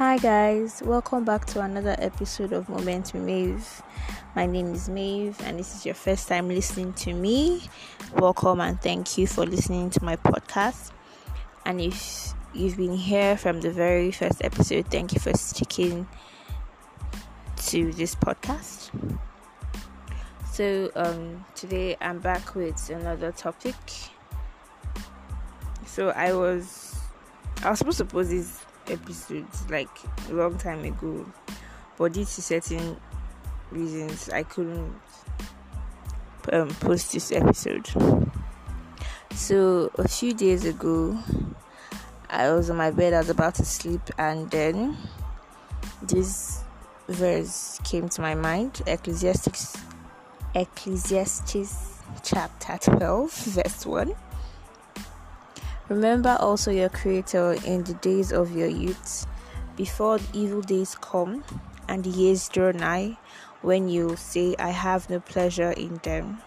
Hi guys, welcome back to another episode of Moment with Maeve. My name is Maeve, and this is your first time listening to me. Welcome and thank you for listening to my podcast. And if you've been here from the very first episode, thank you for sticking to this podcast. So um, today I'm back with another topic. So I was I was supposed to post this episodes like a long time ago, but due to certain reasons, I couldn't um, post this episode. So, a few days ago, I was on my bed, I was about to sleep, and then this verse came to my mind. Ecclesiastes, Ecclesiastes chapter 12, verse 1 Remember also your Creator in the days of your youth, before the evil days come and the years draw nigh, when you say, I have no pleasure in them.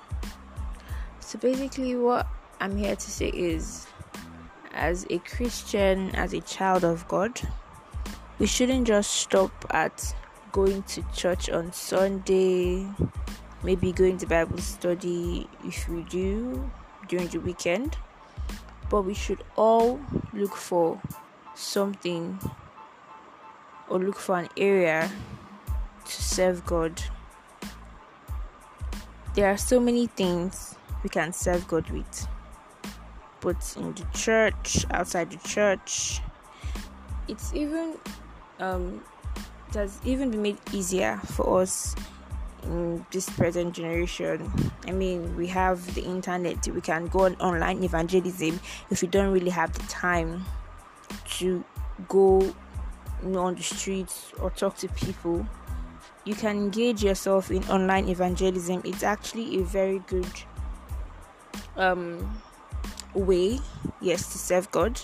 So basically, what I'm here to say is, as a Christian, as a child of God, we shouldn't just stop at going to church on Sunday, maybe going to Bible study if we do during the weekend but we should all look for something or look for an area to serve God. There are so many things we can serve God with, but in the church, outside the church, it's even um, it has even been made easier for us in this present generation. I mean, we have the internet, we can go on online evangelism if you don't really have the time to go you know, on the streets or talk to people. You can engage yourself in online evangelism. It's actually a very good um, way, yes, to serve God.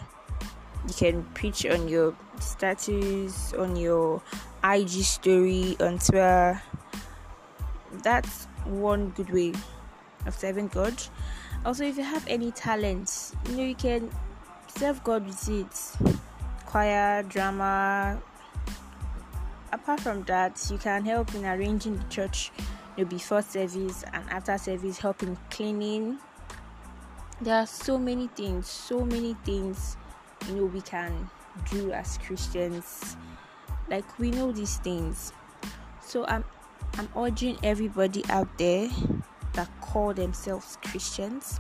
You can preach on your status, on your IG story, on Twitter that's one good way of serving God. Also, if you have any talents, you know you can serve God with it. Choir, drama. Apart from that, you can help in arranging the church you know, before service and after service, helping cleaning. There are so many things, so many things you know we can do as Christians. Like we know these things. So I'm I'm urging everybody out there that call themselves Christians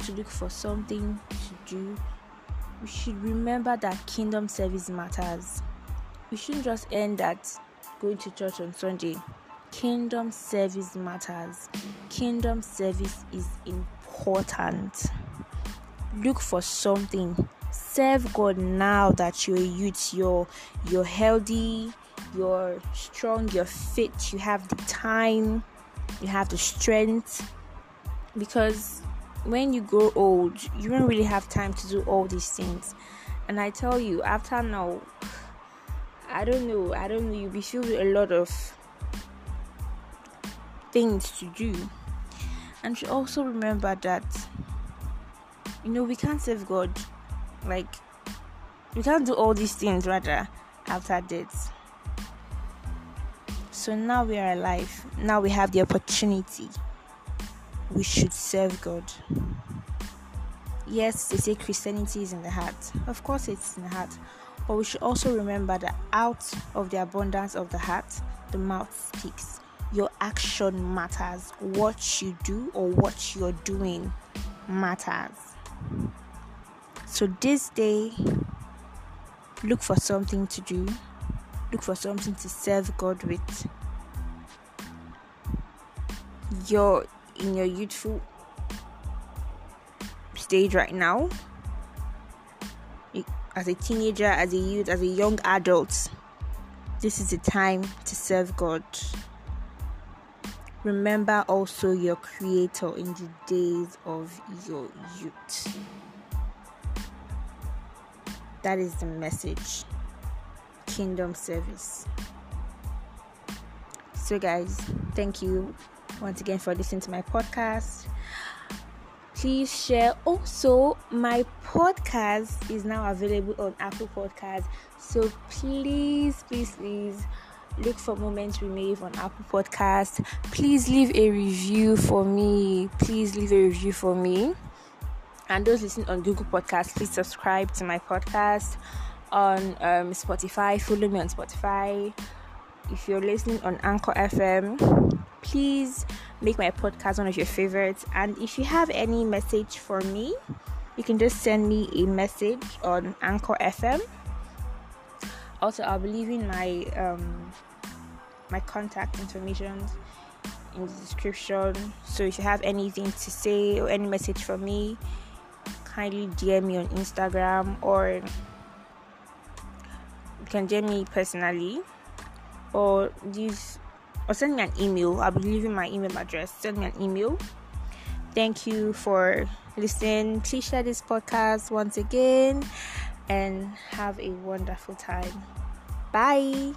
to look for something to do. We should remember that kingdom service matters. We shouldn't just end at going to church on Sunday. Kingdom service matters. Kingdom service is important. Look for something. Serve God now that you're a youth, you're you're healthy, you're strong, you're fit, you have the time, you have the strength. Because when you grow old, you don't really have time to do all these things. And I tell you, after now, I don't know, I don't know, you'll be filled with a lot of things to do. And you also remember that, you know, we can't save God. Like, we can't do all these things rather after death. So now we are alive. Now we have the opportunity. We should serve God. Yes, they say Christianity is in the heart. Of course, it's in the heart. But we should also remember that out of the abundance of the heart, the mouth speaks. Your action matters. What you do or what you're doing matters. So this day, look for something to do look for something to serve God with. You're in your youthful stage right now, as a teenager, as a youth, as a young adult, this is the time to serve God. Remember also your Creator in the days of your youth. That is the message kingdom service. So, guys, thank you once again for listening to my podcast. please share. Also, my podcast is now available on Apple Podcasts. So please, please, please look for Moments with Maeve on Apple Podcast. Please leave a review for me. Please leave a review for me. And those listening on Google Podcasts, please subscribe to my podcast on um, Spotify. Follow me on Spotify. If you're listening on Anchor FM, please make my podcast one of your favorites. And if you have any message for me, you can just send me a message on Anchor FM also i'll be leaving my um my contact information in the description so if you have anything to say or any message for me kindly dm me on instagram or can dm me personally or use or send me an email i'll be leaving my email address send me an email thank you for listening please share this podcast once again and have a wonderful time. Bye.